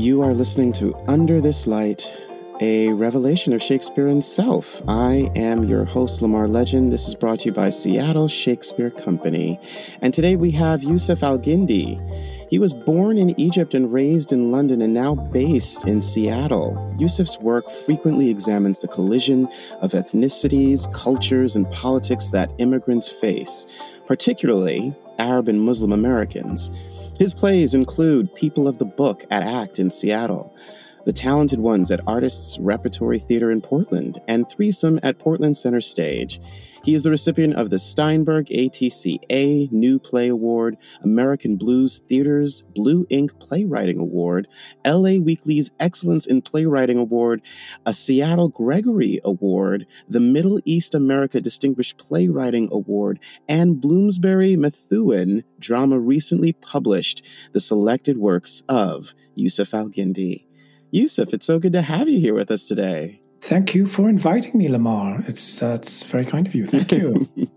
You are listening to Under This Light, a revelation of Shakespeare himself. I am your host, Lamar Legend. This is brought to you by Seattle Shakespeare Company. And today we have Yussef El Guindi. He was born in Egypt and raised in London and now based in Seattle. Yussef's work frequently examines the collision of ethnicities, cultures, and politics that immigrants face, particularly Arab and Muslim Americans. His plays include People of the Book at ACT in Seattle, The Talented Ones at Artists Repertory Theater in Portland, and Threesome at Portland Center Stage. He is the recipient of the Steinberg ATCA New Play Award, American Blues Theater's Blue Ink Playwriting Award, LA Weekly's Excellence in Playwriting Award, a Seattle Gregory Award, the Middle East America Distinguished Playwriting Award, and Bloomsbury Methuen drama recently published, the selected works of Yussef El Guindi. Yussef, it's so good to have you here with us today. Thank you for inviting me, Lamar. It's uh, it's very kind of you. Thank you.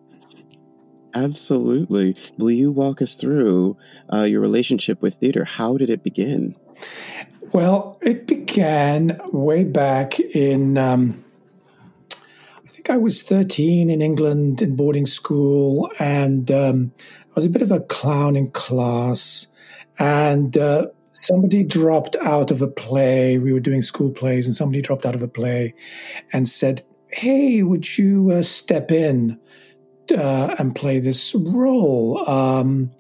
Absolutely. Will you walk us through uh, your relationship with theater? How did it begin? Well, it began way back in. Um, I think I was 13 in England in boarding school, and um, I was a bit of a clown in class. And uh, somebody dropped out of a play. We were doing school plays, and somebody dropped out of a play and said, Hey, would you uh, step in uh, and play this role? Um,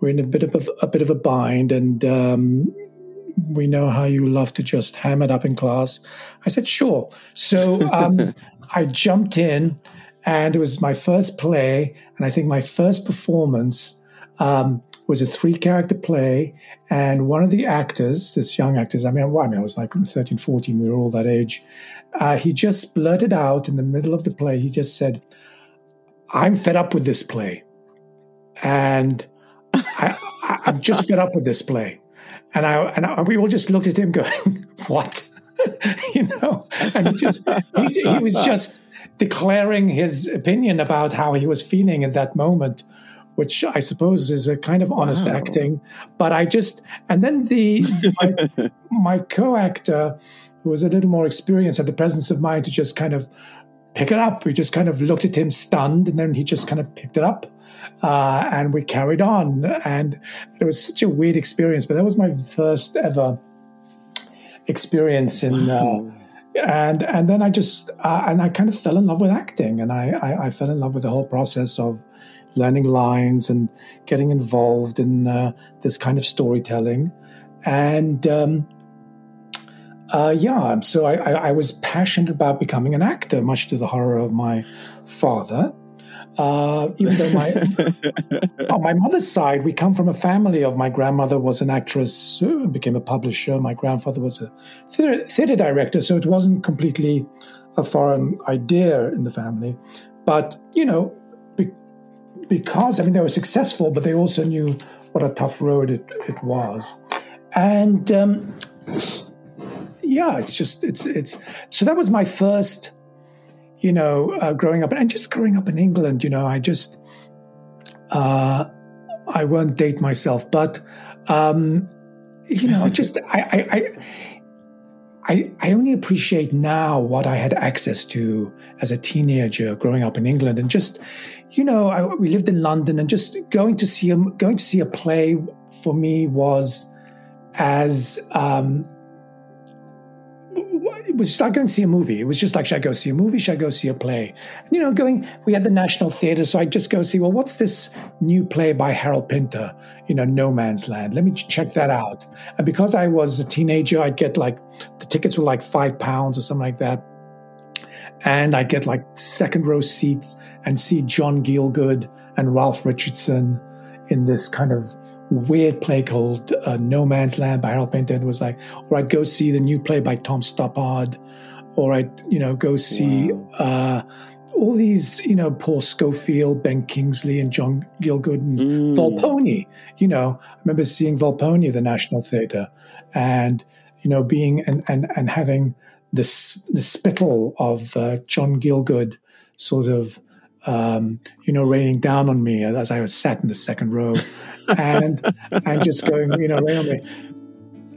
we're in a bit of a, a bit of a bind, and um, we know how you love to just ham it up in class. I said, Sure. So um, I jumped in, and it was my first play, and I think my first performance. Um, was a three character play. And one of the actors, this young actors, I mean, I mean, I was like 13, 14, we were all that age. Uh, he just blurted out in the middle of the play, he just said, I'm fed up with this play. And I, am just fed up with this play. And I, and I, we all just looked at him going, what? you know, and he just, he, he was just declaring his opinion about how he was feeling at that moment which I suppose is a kind of honest wow. acting. But I just, and then the, my, my co actor, who was a little more experienced, had the presence of mind to just kind of pick it up. We just kind of looked at him stunned, and then he just kind of picked it up. Uh, and we carried on. And it was such a weird experience, but that was my first ever experience in. Uh, wow. Uh, and and then I just uh, and I kind of fell in love with acting, and I, I, I fell in love with the whole process of learning lines and getting involved in uh, this kind of storytelling. And um, uh, yeah, so I, I, I, was passionate about becoming an actor, much to the horror of my father. Uh, even though my on my mother's side, we come from a family of my grandmother was an actress, uh, became a publisher. My grandfather was a theater, theater director, so it wasn't completely a foreign idea in the family. But you know, because I mean they were successful, but they also knew what a tough road it, it was, and um, yeah, it's just it's it's so that was my first, you know, uh, growing up and just growing up in England. You know, I just uh, I won't date myself, but um, you know, just I, I, I I, I only appreciate now what I had access to as a teenager growing up in England, and just you know, I, we lived in London, and just going to see a going to see a play for me was as um, it was like going to see a movie. It was just like, should I go see a movie? Should I go see a play? And, you know, going, we had the National Theatre, so I'd just go see, well, what's this new play by Harold Pinter, you know, No Man's Land? Let me check that out. And because I was a teenager, I'd get like, the tickets were like five pounds or something like that and I'd get like second row seats and see John Gielgud and Ralph Richardson in this kind of weird play called uh, No Man's Land by Harold Pinter. Was like, or I'd go see the new play by Tom Stoppard, or I'd you know go see wow. uh, all these you know Paul Scofield, Ben Kingsley, and John Gielgud and mm. Volpone. You know, I remember seeing Volpone at the National Theatre, and you know being and and and having this the spittle of uh, John Gielgud sort of um, you know raining down on me as I was sat in the second row and and just going you know rain on me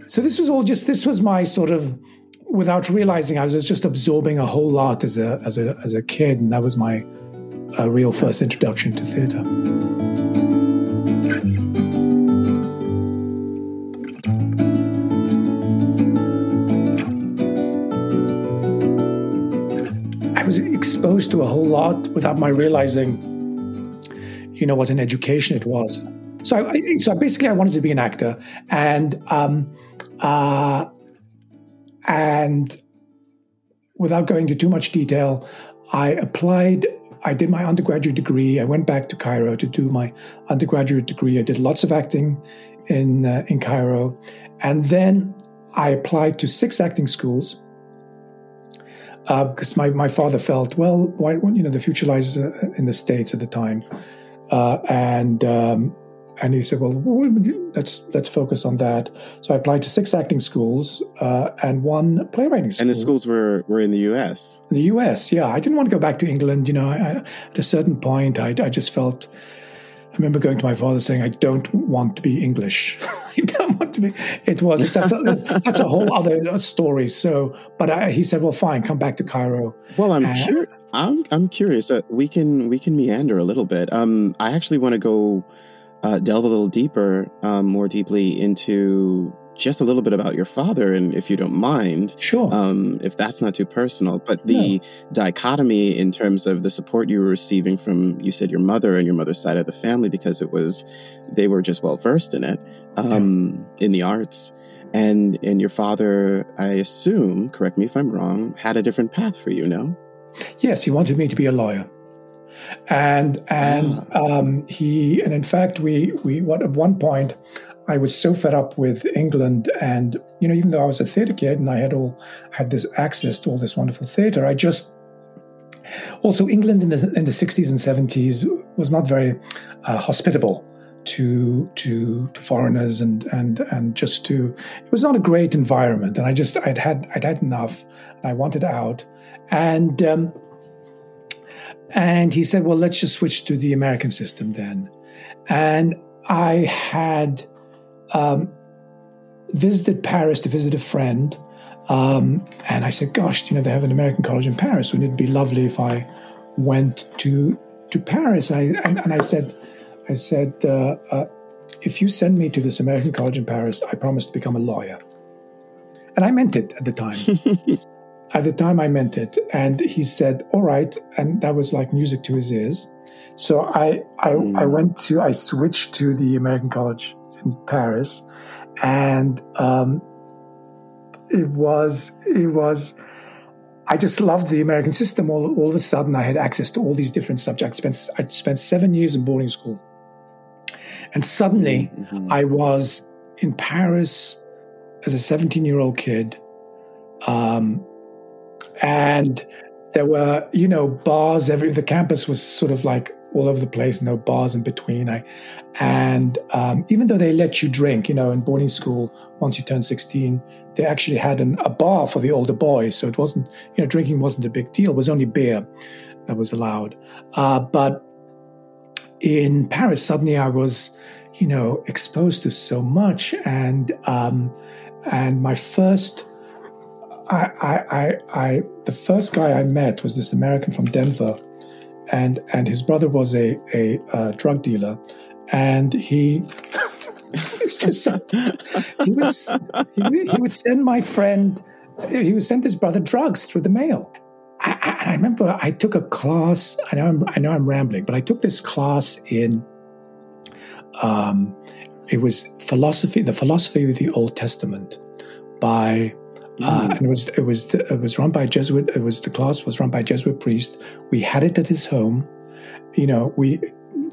so this was all just this was my sort of without realizing I was just absorbing a whole lot as a as a as a kid, and that was my uh, real first introduction to theatre. Exposed to a whole lot without my realizing, you know, what an education it was. So, I, so basically, I wanted to be an actor, and um, uh, and without going into too much detail, I applied. I did my undergraduate degree. I went back to Cairo to do my undergraduate degree. I did lots of acting in uh, in Cairo, and then I applied to six acting schools uh, because my, my father felt well, why you know the future lies uh, in the states at the time, uh, and um, and he said, "Well, let's let's focus on that." So I applied to six acting schools uh, and one playwriting school. And the schools were were in the U.S. In the U.S. Yeah, I didn't want to go back to England. You know, I, at a certain point, I, I just felt. I remember going to my father saying, "I don't want to be English. I don't want to be." It was it's, that's, a, that's a whole other story. So, but I, he said, "Well, fine, come back to Cairo." Well, I'm curious. I'm I'm curious. Uh, we can we can meander a little bit. Um, I actually want to go uh, delve a little deeper, um, more deeply into just a little bit about your father, and if you don't mind, sure, um, if that's not too personal, but the dichotomy in terms of the support you were receiving from, you said your mother and your mother's side of the family, because it was they were just well versed in it, um, yeah. in the arts, and and your father, I assume, correct me if I'm wrong, had a different path for you, no? Yes, he wanted me to be a lawyer and and ah. um, he and in fact we we what at one point I was so fed up with England and you know even though I was a theater kid and I had all had this access to all this wonderful theater I just also England in the in the 60s and 70s was not very uh, hospitable to to to foreigners and and and just to it was not a great environment. And I just I'd had I'd had enough. And I wanted out. And um, and he said, well, let's just switch to the American system then. And I had um, visited Paris to visit a friend. Um, and I said, gosh, you know, they have an American college in Paris. Wouldn't it be lovely if I went to to Paris? And I, and, and I said, I said, uh, uh, if you send me to this American college in Paris, I promise to become a lawyer. And I meant it at the time. At the time, I meant it. And he said, All right. And that was like music to his ears. So I, I, mm. I went to, I switched to the American College in Paris. And um, it was, it was, I just loved the American system. All, all of a sudden, I had access to all these different subjects. I spent, I spent seven years in boarding school. And suddenly, mm-hmm. I was in Paris as a 17 year old kid. Um, and there were you know bars every the campus was sort of like all over the place no bars in between. I and um, even though they let you drink you know in boarding school once you turn 16 they actually had an, a bar for the older boys. So it wasn't you know drinking wasn't a big deal. It was only beer that was allowed. Uh, but in paris suddenly i was you know exposed to so much. And um, and my first I, I, I, the first guy I met was this American from Denver, and and his brother was a a, drug dealer, and he used to send, he was he, he, would send my friend he would send his brother drugs through the mail. I, I, I remember I took a class. I know I'm, I know I'm rambling, but I took this class in. Um, it was philosophy, the philosophy of the Old Testament, by uh, and it was it was the, it was run by a Jesuit. It was the class was run by a Jesuit priest. We had it at his home. You know, we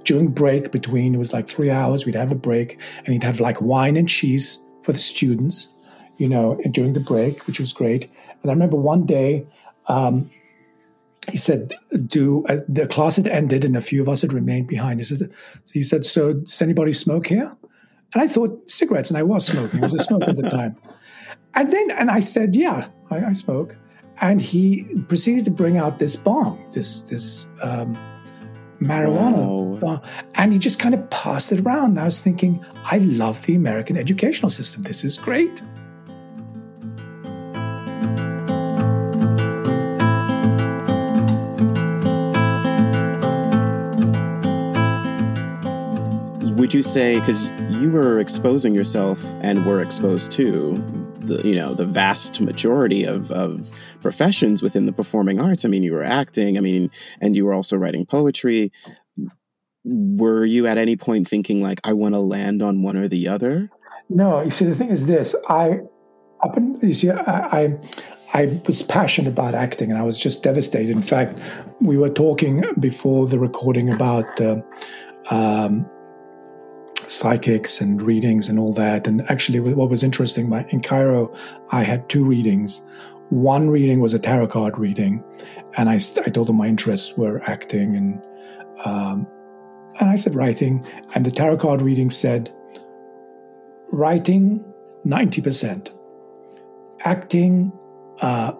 during break between it was like three hours. We'd have a break, and he'd have like wine and cheese for the students. You know, during the break, which was great. And I remember one day. Um, he said, "Do uh, the class had ended and a few of us had remained behind?" He said, "He said, so does anybody smoke here?" And I thought cigarettes, and I was smoking. I was a smoker at the time. And then, and I said, yeah, I, I. And he proceeded to bring out this bong, this this um, marijuana, wow. and he just kind of passed it around. And I was thinking, I love the American educational system. This is great. would you say because you were exposing yourself and were exposed to the you know the vast majority of, of professions within the performing arts. I mean you were acting i mean and you were also writing poetry. Were you at any point thinking like i want to land on one or the other? No you see the thing is this i up in, you see I, I I was passionate about acting and I was just devastated. In fact, we were talking before the recording about uh, um, psychics and readings and all that. And actually, what was interesting, in Cairo, I had two readings. One reading was a tarot card reading, and I, I told them my interests were acting and um, and I said writing, and the tarot card reading said writing ninety percent, acting uh,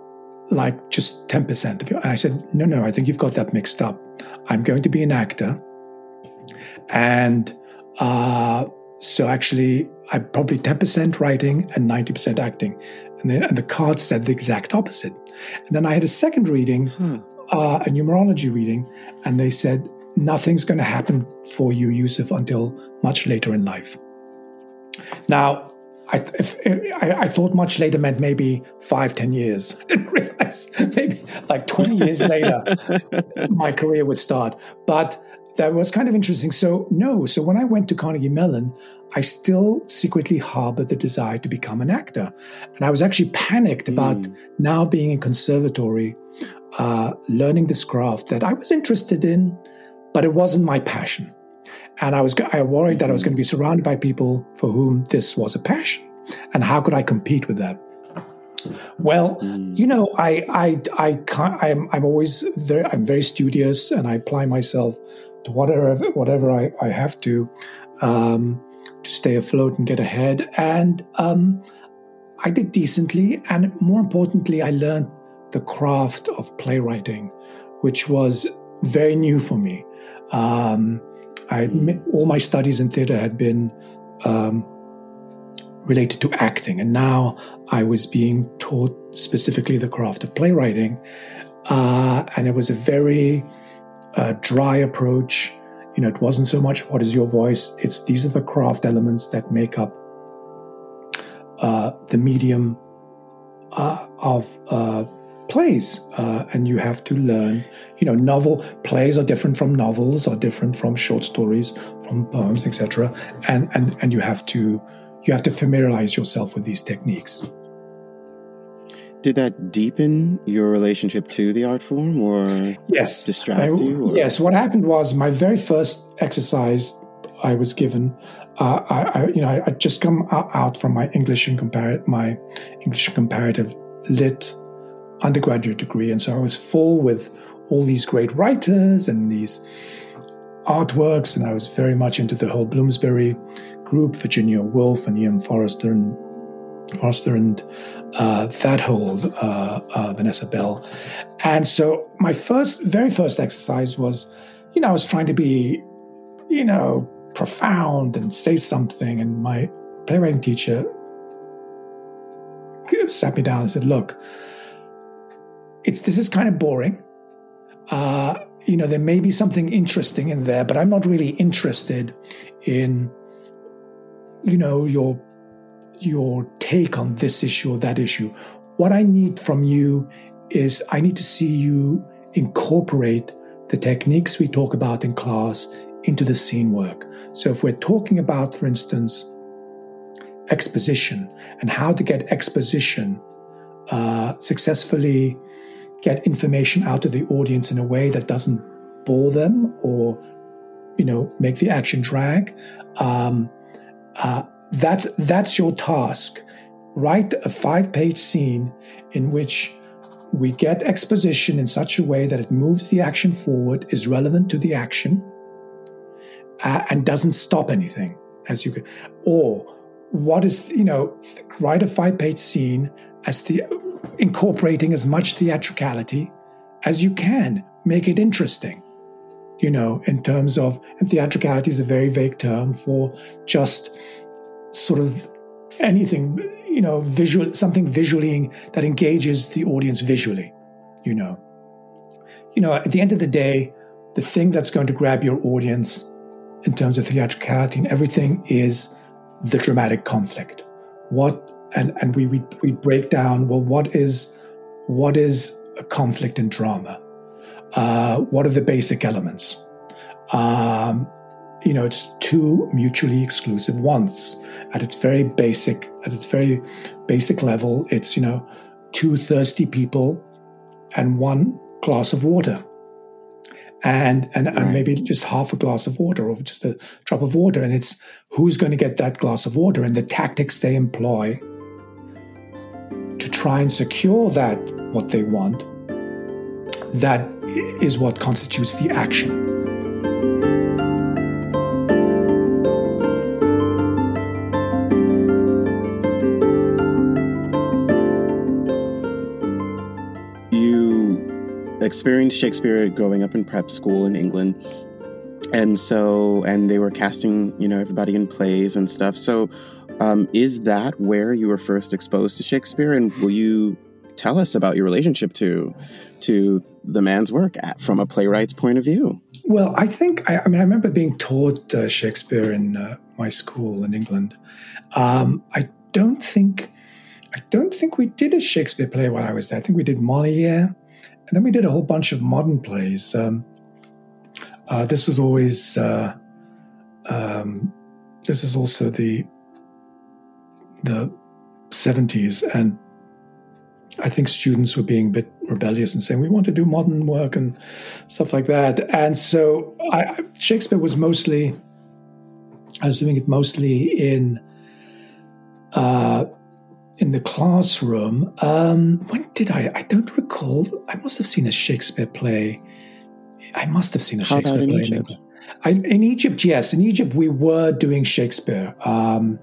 like just 10% of you. And I said, no, no, I think you've got that mixed up. I'm going to be an actor. And uh, so actually, I'm probably 10% writing and 90% acting. And the, and the card said the exact opposite. And then I had a second reading, hmm. uh, a numerology reading, and they said, nothing's going to happen for you, Yussef, until much later in life. Now, I, if, I, I, thought much later meant maybe five, ten years. I didn't realize maybe like 20 years later, my career would start. But that was kind of interesting. So, no. So, when I went to Carnegie Mellon, I still secretly harbored the desire to become an actor. And I was actually panicked about mm. now being in conservatory, uh, learning this craft that I was interested in, but it wasn't my passion. And I was I worried that I was going to be surrounded by people for whom this was a passion. And how could I compete with that? Well, mm. you know, I I I can't, I'm I'm always very I'm very studious and I apply myself to whatever whatever I, I have to um, to stay afloat and get ahead. And um, I did decently, and more importantly, I learned the craft of playwriting, which was very new for me. Um, I all my studies in theater had been um, related to acting, and now I was being taught specifically the craft of playwriting, uh, and it was a very uh, dry approach. You know, it wasn't so much what is your voice; it's these are the craft elements that make up uh, the medium uh, of uh, plays uh, and you have to learn you know novel plays are different from novels are different from short stories from poems etc and and and you have to you have to familiarize yourself with these techniques did that deepen your relationship to the art form or yes distract I, you or? yes what happened was my very first exercise i was given uh, I, I, you know I, I just come out from my english and comparative my english and comparative lit undergraduate degree. And so I was full with all these great writers and these artworks. And I was very much into the whole Bloomsbury group, Virginia Woolf and E.M. Forster and Forster and uh, that uh, uh, Vanessa Bell. And so my first, very first exercise was, you know, I was trying to be, you know, profound and say something. And my playwriting teacher sat me down and said, look, it's this is kind of boring. Uh, you know, there may be something interesting in there, but I'm not really interested in, you know, your your take on this issue or that issue. What I need from you is I need to see you incorporate the techniques we talk about in class into the scene work. So if we're talking about, for instance, exposition and how to get exposition uh, successfully get information out to the audience in a way that doesn't bore them or you know make the action drag um, uh, that's that's your task write a five page scene in which we get exposition in such a way that it moves the action forward is relevant to the action uh, and doesn't stop anything as you could or what is you know write a five page scene as the incorporating as much theatricality as you can. Make it interesting. You know, in terms of, theatricality is a very vague term for just sort of anything, you know, visual, something visually that engages the audience visually, you know. You know, at the end of the day, the thing that's going to grab your audience in terms of theatricality and everything is the dramatic conflict. What and and we we we break down well what is what is a conflict in drama? Uh, what are the basic elements? Um, you know, it's two mutually exclusive wants. At its very basic, at its very basic level, it's you know, two thirsty people and one glass of water and and, right. and maybe just half a glass of water or just a drop of water and it's who's going to get that glass of water and the tactics they employ to try and secure that what they want that is what constitutes the action experienced Shakespeare growing up in prep school in England. And so, and they were casting, you know, everybody in plays and stuff. So, um, is that where you were first exposed to Shakespeare? And will you tell us about your relationship to to the man's work at, from a playwright's point of view? Well, I think I, I mean I remember being taught uh, Shakespeare in uh, my school in England. Um, I don't think I don't think we did a Shakespeare play while I was there. I think we did Moliere, and then we did a whole bunch of modern plays. Um, uh, this was always, uh, um, this was also the the 70s, and I think students were being a bit rebellious and saying we want to do modern work and stuff like that. And so I, Shakespeare was mostly, I was doing it mostly in. Uh, in the classroom. Um, when did I? I don't recall. I must have seen a Shakespeare play. I must have seen a How Shakespeare in play. Egypt? I, in Egypt, yes. In Egypt, we were doing Shakespeare. Um,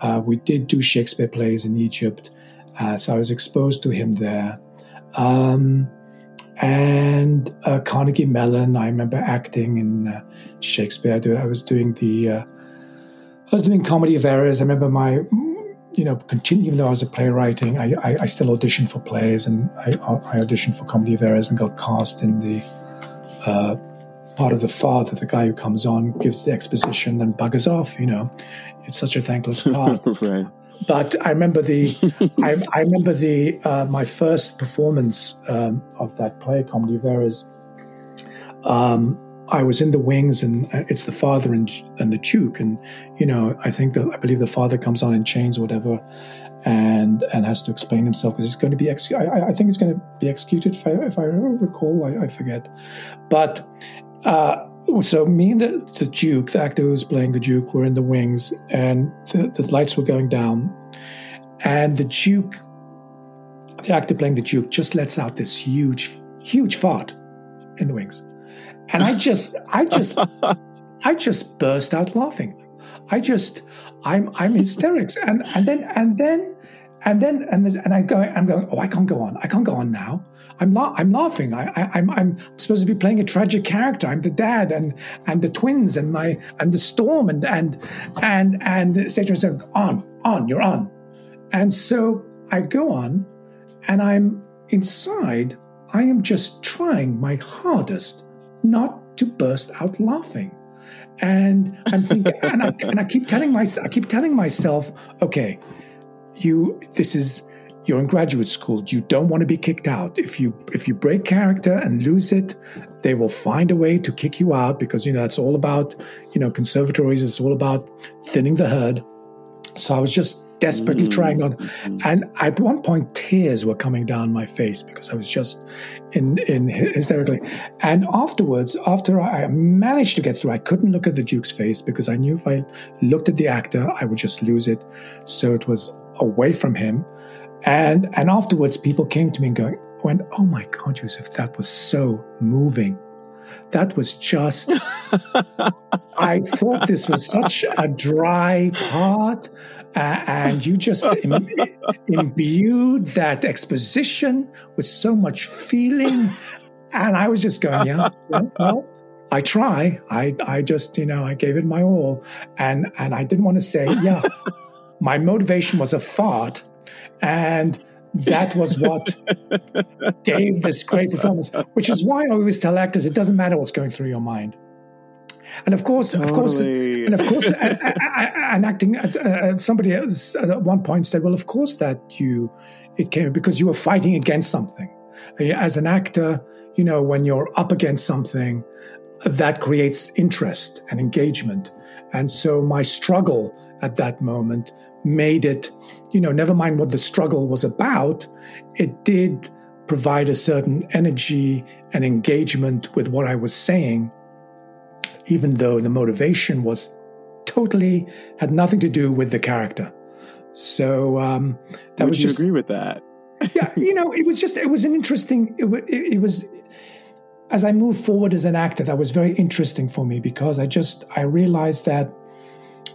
uh, we did do Shakespeare plays in Egypt. Uh, so I was exposed to him there. Um, and uh, Carnegie Mellon, I remember acting in uh, Shakespeare. I was doing the, uh, I was doing Comedy of Errors. I remember my you know, continue, even though I was a playwriting, I, I, I still auditioned for plays and I, I, auditioned for Comedy of Errors and got cast in the uh, part of the father, the guy who comes on, gives the exposition, then buggers off. You know, it's such a thankless part. right. But I remember the, I, I, remember the uh, my first performance um, of that play, Comedy of Errors. Um, I was in the wings, and uh, it's the father and, and the Duke, and you know, I think that I believe the father comes on in chains or whatever, and and has to explain himself because he's going to be executed. I, I, think he's going to be executed if I, if I recall. I, I forget, but uh, so me and the, the Duke, the actor who was playing the Duke, were in the wings, and the, the lights were going down, and the Duke, the actor playing the Duke, just lets out this huge, huge fart in the wings and I just, I just, I just burst out laughing. I just, I'm, I'm hysterics. And, and then, and then, and then, and then, and I go, I'm going, oh, I can't go on. I can't go on now. I'm, la- I'm laughing. I, I, I'm, I'm supposed to be playing a tragic character. I'm the dad and, and the twins and my, and the storm and, and, and, and etc. So on, on, you're on. And so I go on and I'm inside. I am just trying my hardest not to burst out laughing. And I'm thinking, and, I, and I keep telling myself, I keep telling myself, okay, you, this is, you're in graduate school. You don't want to be kicked out. If you if you break character and lose it, they will find a way to kick you out because you know it's all about you know conservatories. It's all about thinning the herd. So I was just desperately mm. trying not. Mm-hmm. And at one point, tears were coming down my face because I was just in in hysterically. And afterwards, after I managed to get through, I couldn't look at the Duke's face because I knew if I looked at the actor, I would just lose it. So it was away from him. And and afterwards, people came to me and going, went, "Oh my God, Joseph, that was so moving." That was just, I thought this was such a dry part. Uh, and you just Im- imbued that exposition with so much feeling. And I was just going, yeah, well, I try. I, I just, you know, I gave it my all. And, and I didn't want to say, yeah, my motivation was a fart. And that was what gave this great performance, which is why I always tell actors it doesn't matter what's going through your mind. And of course, totally. of course, and of course, and acting as uh, somebody else at one point said, "Well, of course that you it came because you were fighting against something." As an actor, you know, when you're up against something, that creates interest and engagement. And so my struggle at that moment made it, you know, never mind what the struggle was about, it did provide a certain energy and engagement with what I was saying, even though the motivation was totally had nothing to do with the character. So um, that Would was just agree with that. yeah, you know, it was just it was an interesting. It, it, it was as I moved forward as an actor, that was very interesting for me because I just I realized that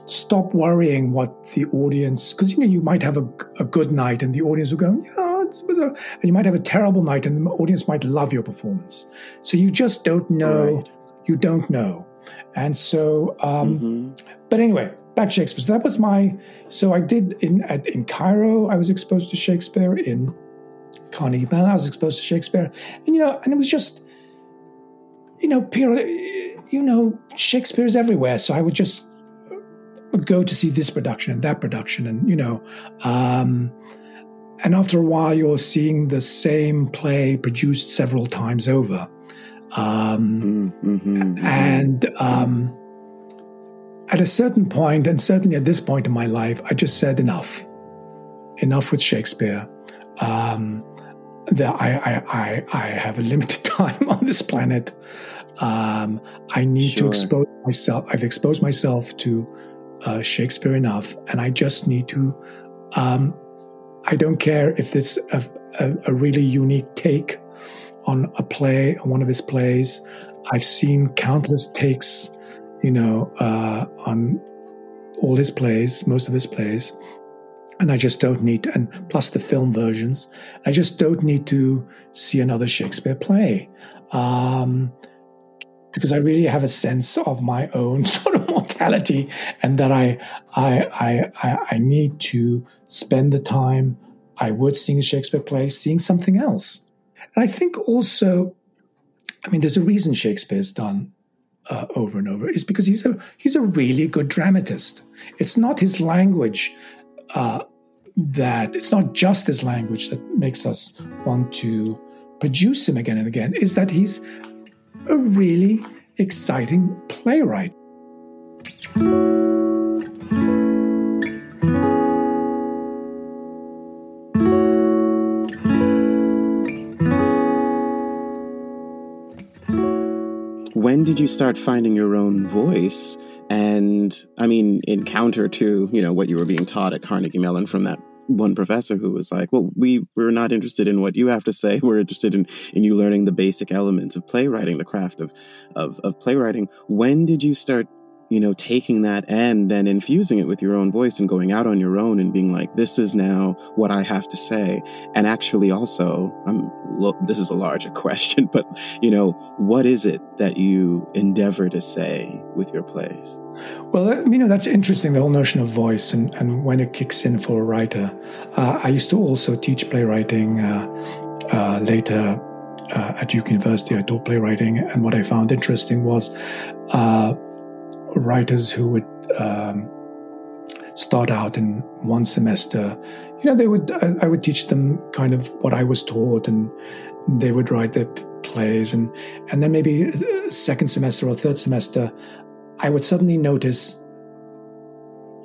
stop worrying what the audience because you know you might have a, a good night and the audience will go yeah it was a, and you might have a terrible night and the audience might love your performance so you just don't know right. you don't know and so um, mm-hmm. but anyway back to shakespeare. So that was my so i did in at, in cairo i was exposed to shakespeare. In carnegie mellon i was exposed to shakespeare. And you know and it was just you know period you know shakespeare's everywhere. So i would just go to see this production and that production, and you know, um, and after a while, you're seeing the same play produced several times over, um, mm-hmm, mm-hmm. and um, at a certain point, and certainly at this point in my life, I just said enough, enough with Shakespeare. Um, that I, I, I, I have a limited time on this planet. Um, I need sure. to expose myself. I've exposed myself to uh, Shakespeare enough, and I just need to. Um, I don't care if it's a, a, a, really unique take on a play, on one of his plays. I've seen countless takes, you know, uh, on all his plays, most of his plays, and I just don't need, and plus the film versions, I just don't need to see another Shakespeare play. Um, because I really have a sense of my own sort of mortality and that I, I, I, I need to spend the time I would seeing a Shakespeare play, seeing something else. And I think also, I mean, there's a reason Shakespeare's done uh, over and over is because he's a he's a really good dramatist. It's not his language uh, that it's not just his language that makes us want to produce him again and again. Is that he's a really exciting playwright. When did you start finding your own voice? And I mean, in counter to, you know, what you were being taught at Carnegie Mellon from that one professor who was like, "Well, we we're not interested in what you have to say. We're interested in in you learning the basic elements of playwriting, the craft of of, of playwriting." When did you start you know, taking that and then infusing it with your own voice and going out on your own and being like, this is now what I have to say. And actually, also, I'm, this is a larger question, but, you know, what is it that you endeavor to say with your plays? Well, you know, that's interesting, the whole notion of voice and, and when it kicks in for a writer. Uh, I used to also teach playwriting uh, uh, later. Uh, at Duke University, I taught playwriting, and what I found interesting was uh, writers who would um, start out in one semester, you know, they would I, I, would teach them kind of what I was taught, and they would write their plays, and and then maybe second semester or third semester, I would suddenly notice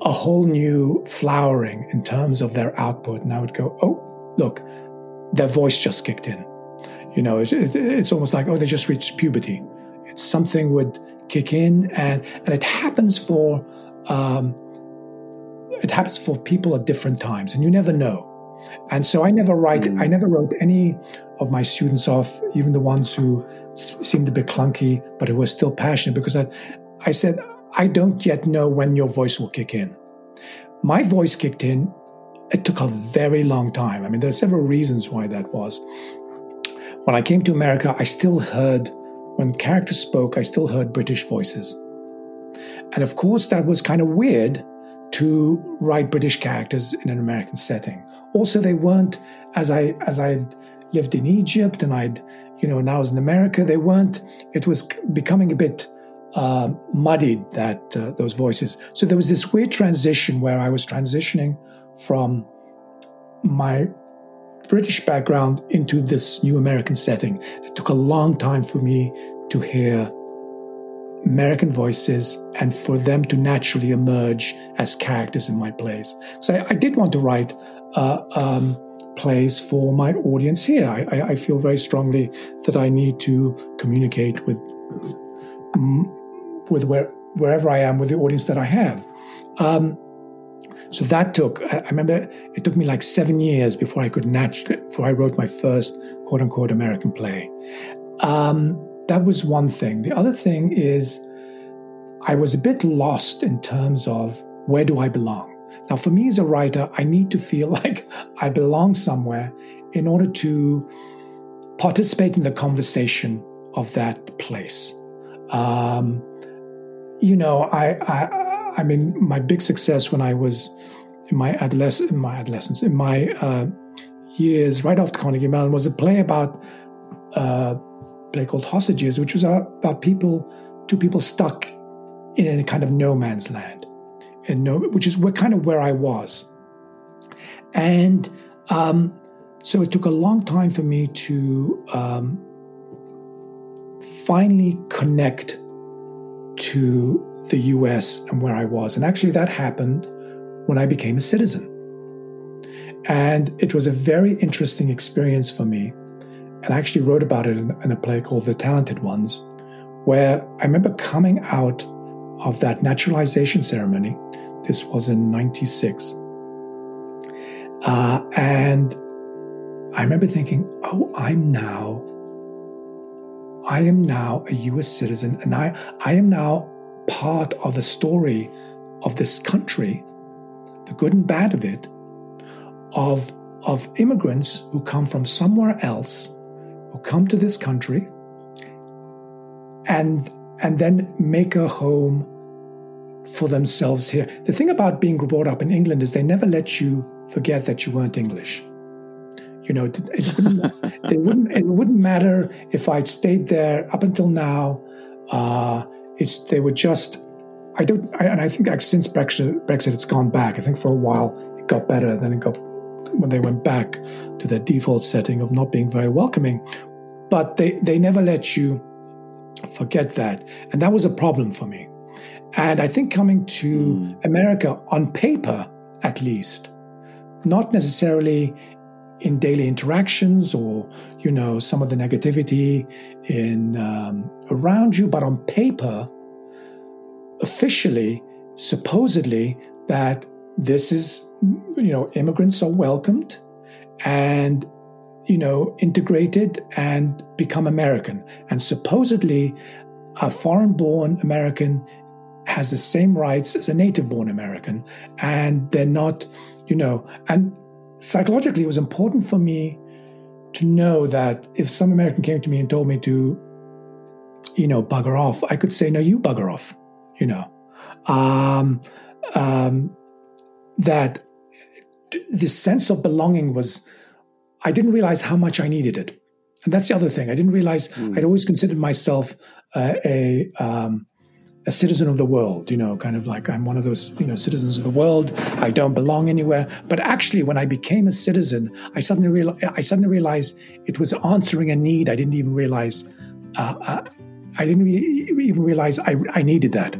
a whole new flowering in terms of their output, and I would go, oh, look, their voice just kicked in. You know, it, it, it's almost like oh, they just reached puberty. It's something would kick in, and and it happens for um, it happens for people at different times, and you never know. And so I never write. Mm. I never wrote any of my students off, even the ones who s- seemed a bit clunky, but who were still passionate, because I, I said I don't yet know when your voice will kick in. My voice kicked in. It took a very long time. I mean, there are several reasons why that was. When I came to America, I still heard when characters spoke, I still heard British voices. And of course, that was kind of weird to write British characters in an American setting. Also, they weren't as I as I lived in Egypt and I'd you know now I was in America. They weren't. It was becoming a bit uh, muddied that uh, those voices. So there was this weird transition where I was transitioning from my British background into this new American setting. It took a long time for me to hear American voices and for them to naturally emerge as characters in my plays. So I, I did want to write uh, um, plays for my audience here. I, I, I, feel very strongly that I need to communicate with with where, wherever I am with the audience that I have. Um, so that took, I remember it took me like seven years before I could naturally, before I wrote my first quote unquote American play. Um, that was one thing. The other thing is I was a bit lost in terms of where do I belong? Now, for me as a writer, I need to feel like I belong somewhere in order to participate in the conversation of that place. Um, you know, I, I, I mean, my big success when I was in my adolescence, in my adolescence, in my uh, years right after Carnegie Mellon was a play about uh, a play called Hostages, which was about people, two people stuck in a kind of no man's land, and no, which is where, kind of where I was, and um, so it took a long time for me to um, finally connect to the US and where I was. And actually, that happened when I became a citizen. And it was a very interesting experience for me. And I actually wrote about it in, in a play called The Talented Ones, where I remember coming out of that naturalization ceremony. This was in 96. Uh, and I remember thinking, oh, I'm now I am now a US citizen and I, I am now part of the story of this country, the good and bad of it, of, of immigrants who come from somewhere else, who come to this country and, and then make a home for themselves here. The thing about being brought up in England is they never let you forget that you weren't English. You know, it, wouldn't, it wouldn't it wouldn't matter if I'd stayed there up until now. Uh, it's they were just. I don't, I, and I think since Brexit, Brexit, it's gone back. I think for a while it got better. Then it got when they went back to their default setting of not being very welcoming. But they they never let you forget that, and that was a problem for me. And I think coming to mm. America on paper, at least, not necessarily in daily interactions or you know some of the negativity in um, around you but on paper officially supposedly that this is you know immigrants are welcomed and you know integrated and become american. And supposedly a foreign born american has the same rights as a native born american and they're not you know and psychologically, it was important for me to know that if some American came to me and told me to, you know, bugger off, I could say, no, you bugger off, you know. Um, um, that this sense of belonging was, I didn't realize how much I needed it. And that's the other thing. I didn't realize mm. I'd always considered myself uh, a, um, a citizen of the world, you know, kind of like I'm one of those, you know, citizens of the world. I don't belong anywhere. But actually, when I became a citizen, I suddenly realized, I suddenly realized it was answering a need. I didn't even realize, uh, uh, I didn't re- even realize I, I needed that.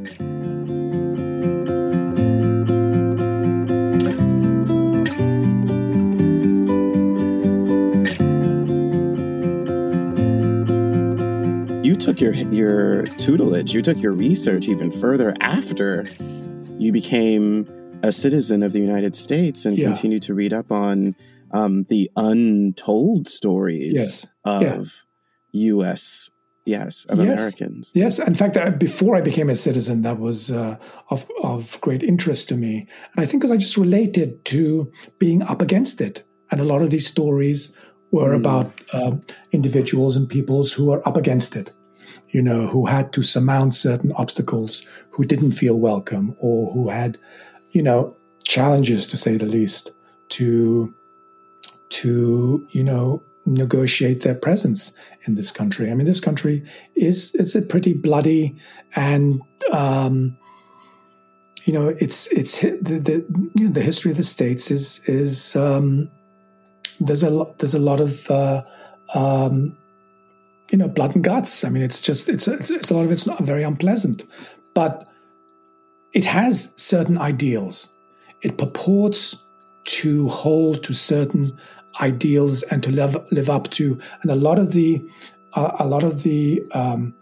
Took your your tutelage, you took your research even further after you became a citizen of the United States and yeah. continued to read up on um, the untold stories yes. of yeah. U.S. Yes, of yes. Americans. Yes, in fact, uh, before I became a citizen, that was uh, of of great interest to me, and I think because I just related to being up against it, and a lot of these stories were mm. about uh, individuals and peoples who are up against it you know, who had to surmount certain obstacles, who didn't feel welcome, or who had, you know, challenges to say the least, to, to, you know, negotiate their presence in this country. I mean, this country is it's a pretty bloody and um, you know it's it's the the, you know, the history of the states is is um, there's a lot there's a lot of uh, um, you know blood and guts. I mean, it's just it's it's a lot of it's not very unpleasant, but it has certain ideals. It purports to hold to certain ideals and to live live up to. And a lot of the uh, a lot of the um,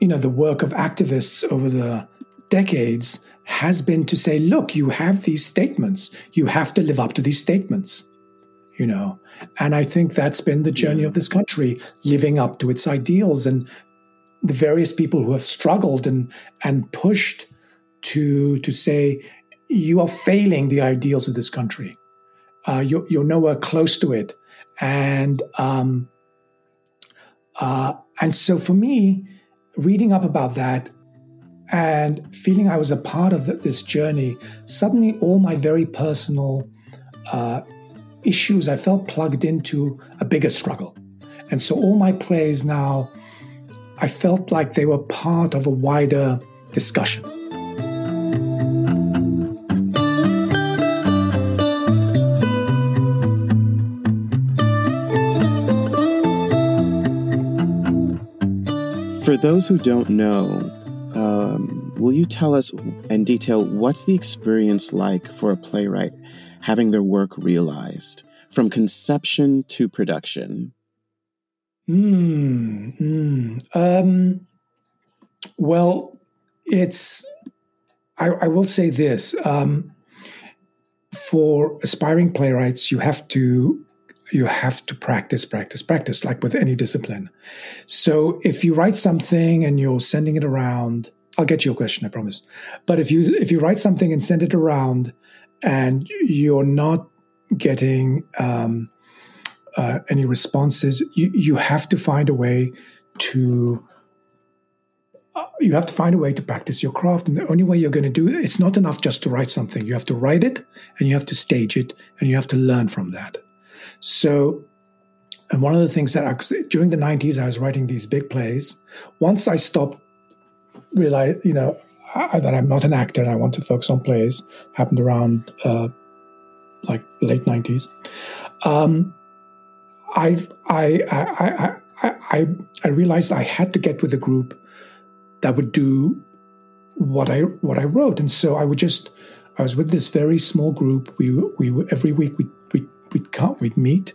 you know the work of activists over the decades has been to say, look, you have these statements, you have to live up to these statements. You know, and I think that's been the journey of this country, living up to its ideals and the various people who have struggled and and pushed to to say you are failing the ideals of this country. Uh, you're, you're, nowhere close to it. And um, uh, and so for me, reading up about that and feeling I was a part of this journey, suddenly all my very personal uh, issues I felt plugged into a bigger struggle. And so all my plays now, I felt like they were part of a wider discussion. For those who don't know, um, will you tell us in detail what's the experience like for a playwright having their work realized from conception to production? Mm, mm. Um, well, it's, I, I, will say this. Um, for aspiring playwrights, you have to you have to practice, practice, practice, like with any discipline. So if you write something and you're sending it around, I'll get your question, I promise. But if you if you write something and send it around, and you're not getting um, uh, any responses, you you have to find a way to uh, you have to find a way to practice your craft. And the only way you're going to do it it's not enough just to write something. You have to write it and you have to stage it and you have to learn from that. So, and one of the things that I, during the 90s, I was writing these big plays. Once I stopped, realize, you know, I, that I'm not an actor and I want to focus on plays, happened around uh, like late 90s. Um, I, I, I, I, I, I realized I had to get with a group that would do what I what I wrote, and so I would just I was with this very small group. We we every week we we we'd come, we'd meet,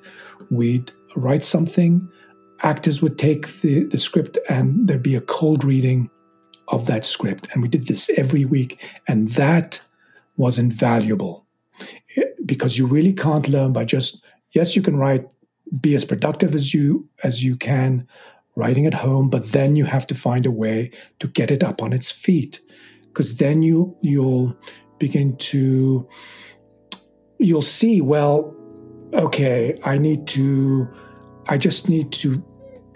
we'd write something. Actors would take the, the script and there'd be a cold reading of that script. And we did this every week. And that was invaluable because you really can't learn by just, yes, you can write, be as productive as you, as you can writing at home, but then you have to find a way to get it up on its feet. Because then you, you'll begin to, you'll see, well, okay, I need to, I just need to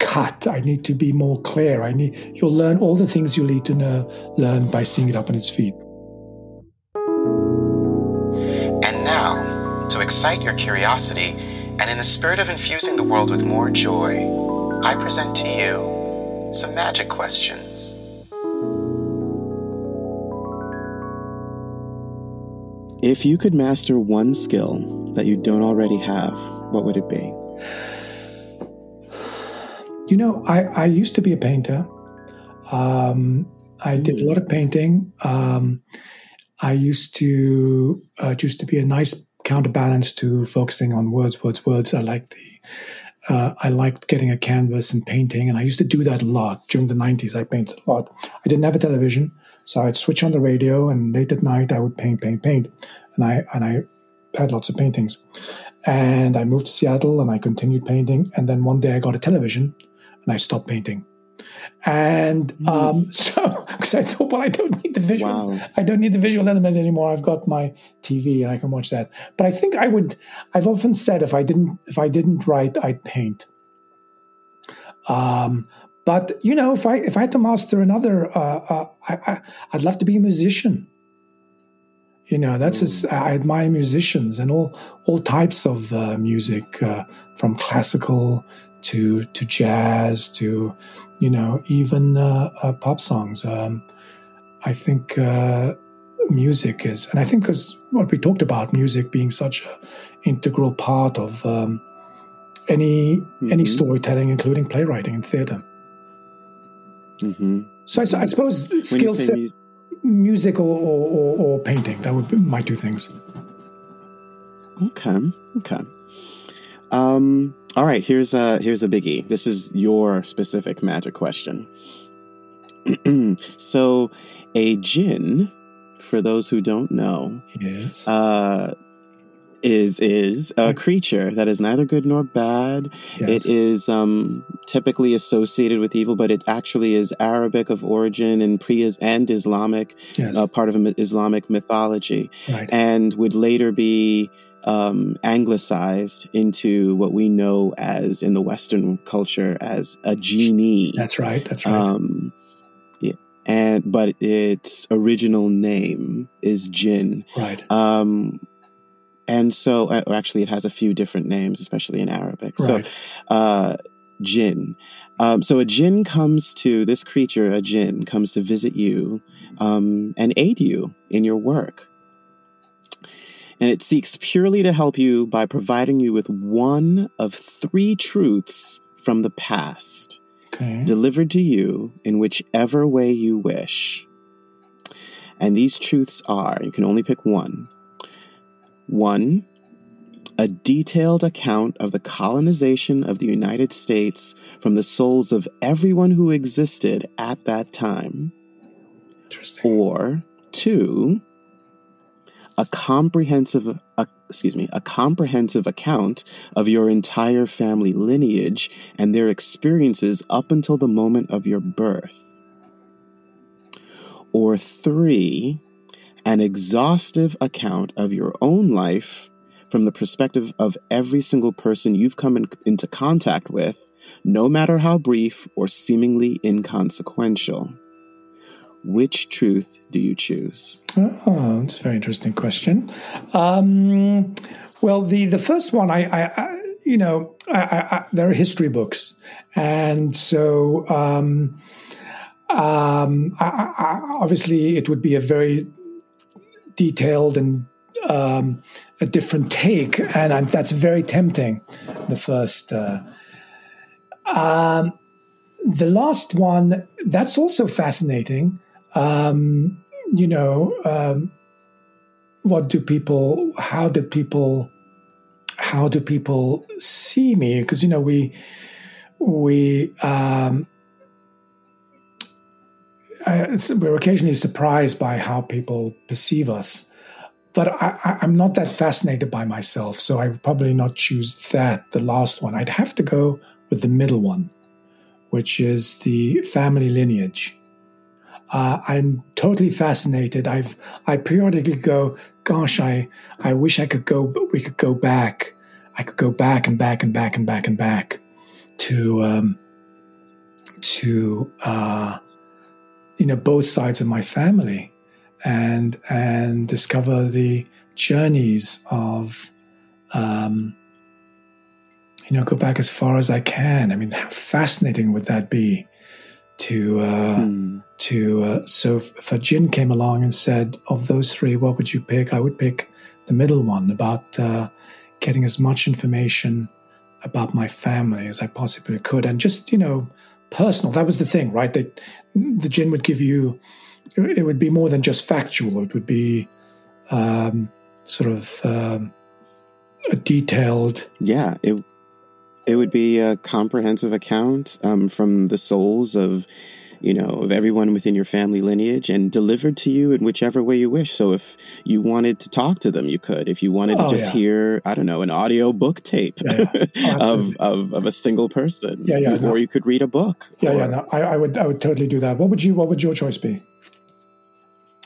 cut. I need to be more clear. I need, you'll learn all the things you need to know, learn by seeing it up on its feet. And now, to excite your curiosity, and in the spirit of infusing the world with more joy, I present to you some magic questions. If you could master one skill that you don't already have, what would it be? You know, I, I used to be a painter. Um, I did a lot of painting. Um, I used to uh, used to be a nice counterbalance to focusing on words, words, words. I like the uh, I liked getting a canvas and painting, and I used to do that a lot during the '90s. I painted a lot. I didn't have a television, so I'd switch on the radio, and late at night I would paint, paint, paint, and I and I had lots of paintings. And I moved to Seattle and I continued painting. And then one day I got a television and I stopped painting. And mm. um, so, because I thought, well, I don't need the visual. Wow. I don't need the visual element anymore. I've got my TV and I can watch that. But I think I would. I've often said if I didn't, if I didn't write, I'd paint. Um, but you know, if I if I had to master another, uh, uh, I, I, I'd love to be a musician You know, that's as I admire musicians and all all types of uh, music, uh, from classical to to jazz to you know even uh, uh pop songs. Um, I think uh, music is, and I think because what we talked about, music being such an integral part of um, any mm-hmm. any storytelling, including playwriting and theater. Mm-hmm. So I, I, suppose skill set, music, music or, or, or, painting, that would be my two things. Okay. Okay. Um, all right. Here's a here's a biggie. This is your specific magic question. so, a jinn, for those who don't know, yes, uh, is is a creature that is neither good nor bad. Yes. It is um, typically associated with evil, but it actually is Arabic of origin and pre and Islamic, yes. uh, part of Islamic mythology, right. and would later be um, anglicized into what we know as in the Western culture as a genie. That's right. That's right. Um, yeah, and but its original name is jinn. Right. Um, and so uh, actually it has a few different names especially in arabic right. so uh, jinn um, so a jinn comes to this creature a jinn comes to visit you um, and aid you in your work and it seeks purely to help you by providing you with one of three truths from the past okay. delivered to you in whichever way you wish and these truths are you can only pick one one, a detailed account of the colonization of the United States from the souls of everyone who existed at that time. Or two, a comprehensive uh, excuse me, a comprehensive account of your entire family lineage and their experiences up until the moment of your birth. Or three, an exhaustive account of your own life from the perspective of every single person you've come in, into contact with, no matter how brief or seemingly inconsequential. Which truth do you choose? Oh, that's a very interesting question. Um, well, the the first one, I, I, I you know, I, there are history books, and so um, um, obviously it would be a very detailed and um, a different take, and I'm, that's very tempting. The first, uh, um, the last one, that's also fascinating. Um, you know, um, what do people? How do people? How do people see me? Because you know, we we um, uh, we're occasionally surprised by how people perceive us. But I, am not that fascinated by myself, so I would probably not choose that, the last one. I'd have to go with the middle one, which is the family lineage. Uh, I'm totally fascinated. I've I periodically go, gosh, I I wish I could go. We could go back. I could go back and back and back and back and back to um, to uh, you know both sides of my family and and discover the journeys of um, you know go back as far as I can. I mean, how fascinating would that be? To uh, hmm. to uh, so if a jinn came along and said, "Of those three, what would you pick?" I would pick the middle one about uh, getting as much information about my family as I possibly could, and just you know personal. That was the thing, right? That the jinn would give you. It would be more than just factual. It would be um, sort of um, a detailed. Yeah, it it would be a comprehensive account um, from the souls of you know, of everyone within your family lineage and delivered to you in whichever way you wish. So if you wanted to talk to them, you could. If you wanted oh, to just yeah. hear, I don't know, an audio book tape yeah, yeah. Oh, of, of, of, a single person. Yeah, yeah. Or no. you could read a book. Yeah, or, yeah. No, I, I would I would totally do that. What would you what would your choice be?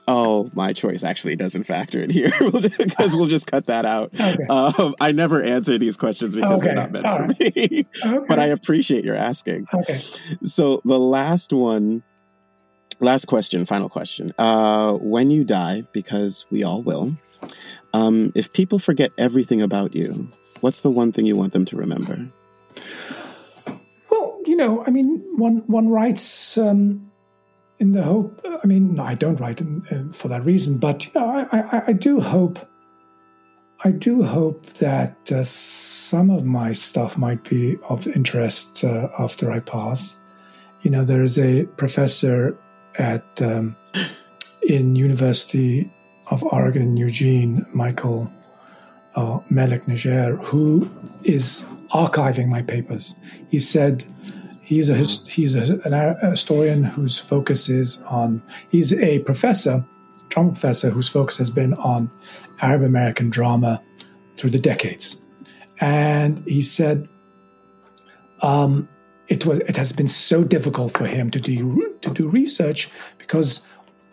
Oh, my choice actually doesn't factor in here because we'll just cut that out. Okay. Um, I never answer these questions because okay. they're not meant All for right. me. okay. But I appreciate your asking. Okay. So the last one last question, final question. Uh, when you die, because we all will, um, if people forget everything about you, what's the one thing you want them to remember? Well, you know, I mean, one one writes um, in the hope. I mean, no, I don't write for that reason, but you know, I, I, I do hope. I do hope that uh, some of my stuff might be of interest uh, after I pass. You know, there is a professor at um, in University of Oregon in Eugene, Michael uh, Malek Najjar, who is archiving my papers. He said he's a he's a, an historian whose focus is on. He's a professor, drama professor, whose focus has been on Arab American drama through the decades, and he said. Um, it was it has been so difficult for him to do to do research because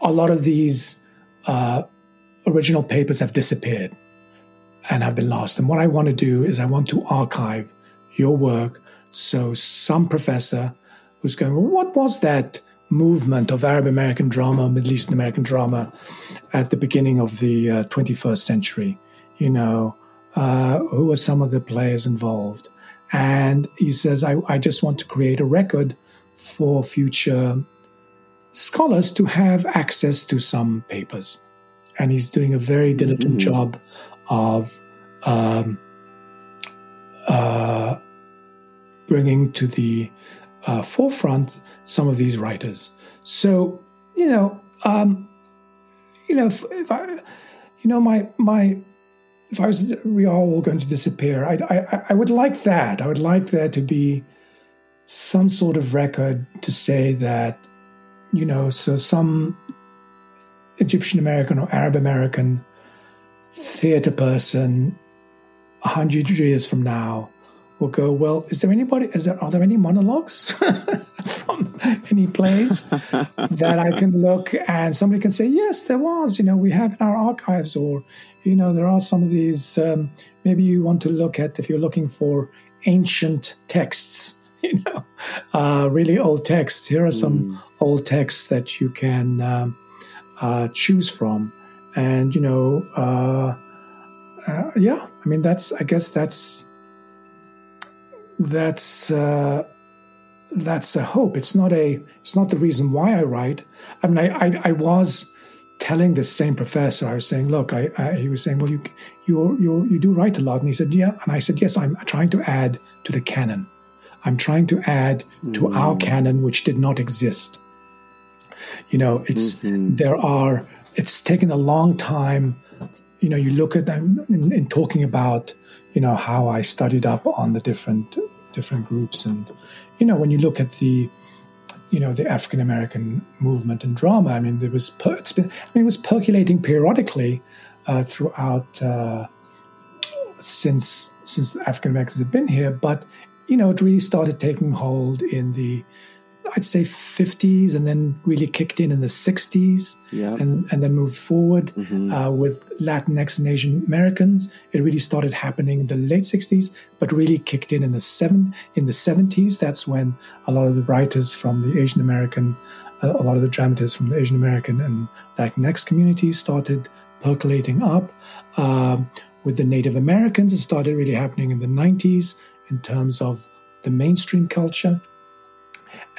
a lot of these uh, original papers have disappeared and have been lost. And what I want to do is I want to archive your work so some professor who's going, well, what was that movement of Arab American drama, Middle Eastern American drama at the beginning of the uh, 21st century? You know, uh, who were some of the players involved? And he says, I, I just want to create a record for future scholars to have access to some papers. And he's doing a very diligent mm-hmm. job of um, uh, bringing to the uh, forefront some of these writers. So, you know, um, you know, if, if I, you know, my my if I was, we are all going to disappear. I, I, I would like that. I would like there to be some sort of record to say that, you know, so some Egyptian American or Arab American theater person, a hundred years from now, will go, well, is there anybody, is there, are there any monologues from any plays that I can look and somebody can say, yes, there was, you know, we have in our archives, or, you know, there are some of these, um, maybe you want to look at, if you're looking for ancient texts, you know, uh, really old texts, here are some mm. old texts that you can um, uh, choose from. And, you know, uh, uh yeah, I mean, that's, I guess that's, that's uh, that's a hope. It's not a it's not the reason why I write. I mean, I I, I was telling this same professor. I was saying, look, I, I, he was saying, well, you you you you do write a lot, and he said, yeah, and I said, yes, I'm trying to add to the canon. I'm trying to add to mm. our canon, which did not exist. You know, it's mm-hmm. there are. It's taken a long time. You know, you look at them in, in talking about you know how I studied up on the different different groups, and you know when you look at the you know the African American movement and drama, I mean there was per- it's been I mean it was percolating periodically uh, throughout uh, since since African Americans have been here, but you know it really started taking hold in the I'd say 50s and then really kicked in in the 60s yeah. and, and then moved forward mm-hmm. uh, with Latinx and Asian Americans. It really started happening in the late 60s, but really kicked in in the, seven, in the 70s. That's when a lot of the writers from the Asian American, uh, a lot of the dramatists from the Asian American and Latinx communities started percolating up. Uh, with the Native Americans, it started really happening in the 90s in terms of the mainstream culture.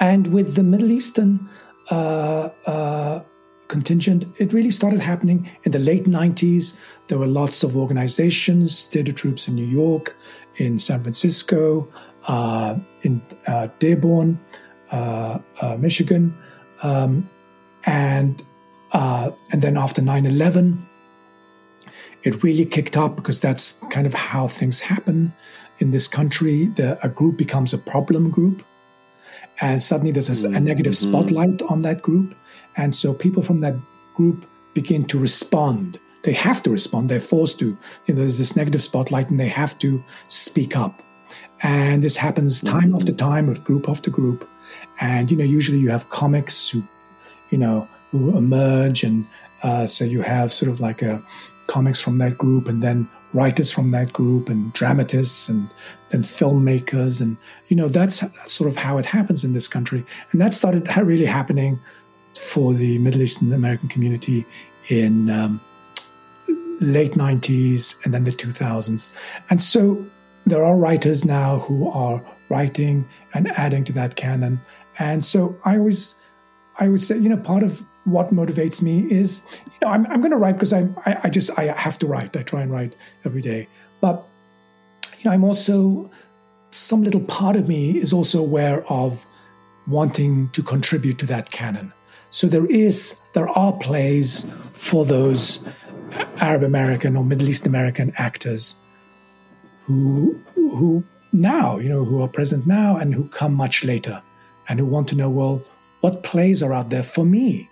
And with the Middle Eastern uh, uh, contingent, it really started happening in the late 90s. There were lots of organizations, theater troupes in New York, in San Francisco, uh, in uh, Dearborn, uh, uh, Michigan. Um, and, and then after 9 11, it really kicked up because that's kind of how things happen in this country. The, a group becomes a problem group and suddenly there's a, a negative mm-hmm. spotlight on that group. And so people from that group begin to respond. They have to respond. They're forced to. You know, there's this negative spotlight and they have to speak up. And this happens time mm-hmm. after time with group after group. And you know usually you have comics who you know who emerge and uh, so you have sort of like a comics from that group and then writers from that group and dramatists and then filmmakers and you know that's sort of how it happens in this country and that started really happening for the Middle Eastern American community in um, late 90s and then the 2000s. And so there are writers now who are writing and adding to that canon. And so I always, I would say, you know, part of what motivates me is, you know, I'm, I'm going to write because I, I, I just, I have to write. I try and write every day. But, you know, I'm also, some little part of me is also aware of wanting to contribute to that canon. So there is, there are plays for those Arab American or Middle East American actors who, who now, you know, who are present now and who come much later and who want to know, well, what plays are out there for me?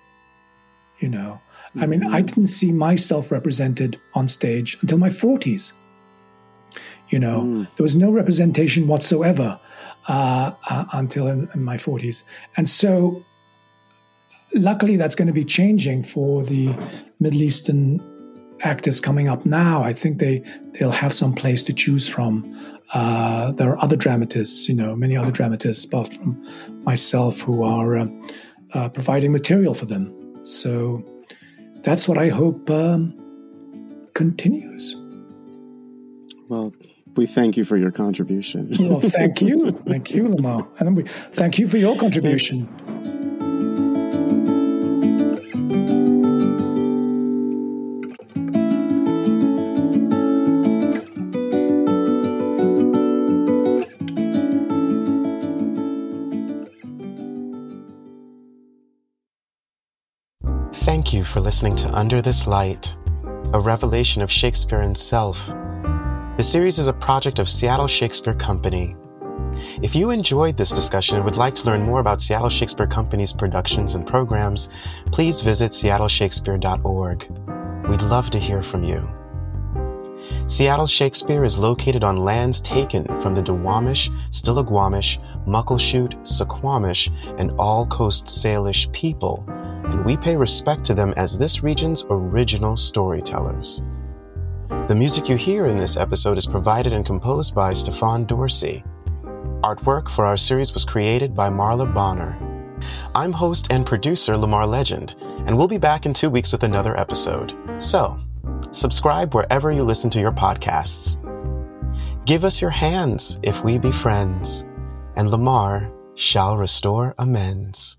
You know, I mean, I mm-hmm. didn't see myself represented on stage until my 40s. You know, mm. there was no representation whatsoever uh, uh, until in, in my 40s. And so, luckily, that's going to be changing for the Middle Eastern actors coming up now. I think they they'll have some place to choose from. Uh, there are other dramatists, you know, many other dramatists, apart from myself, who are uh, uh, providing material for them. So that's what I hope um, continues. Well, we thank you for your contribution. well, thank you. Thank you, Lamar. And we thank you for your contribution. For listening to Under This Light, a revelation of Shakespeare himself the series is a project of Seattle Shakespeare Company. If you enjoyed this discussion and would like to learn more about Seattle Shakespeare Company's productions and programs, please visit seattleshakespeare.org. We'd love to hear from you. Seattle Shakespeare is located on lands taken from the Duwamish, Stillaguamish, Muckleshoot, Suquamish, and all Coast Salish people, and we pay respect to them as this region's original storytellers. The music you hear in this episode is provided and composed by Stefan Dorsey. Artwork for our series was created by Marla Bonner. I'm host and producer Lamar Legend, and we'll be back in two weeks with another episode. So, subscribe wherever you listen to your podcasts. Give us your hands if we be friends, and Lamar shall restore amends.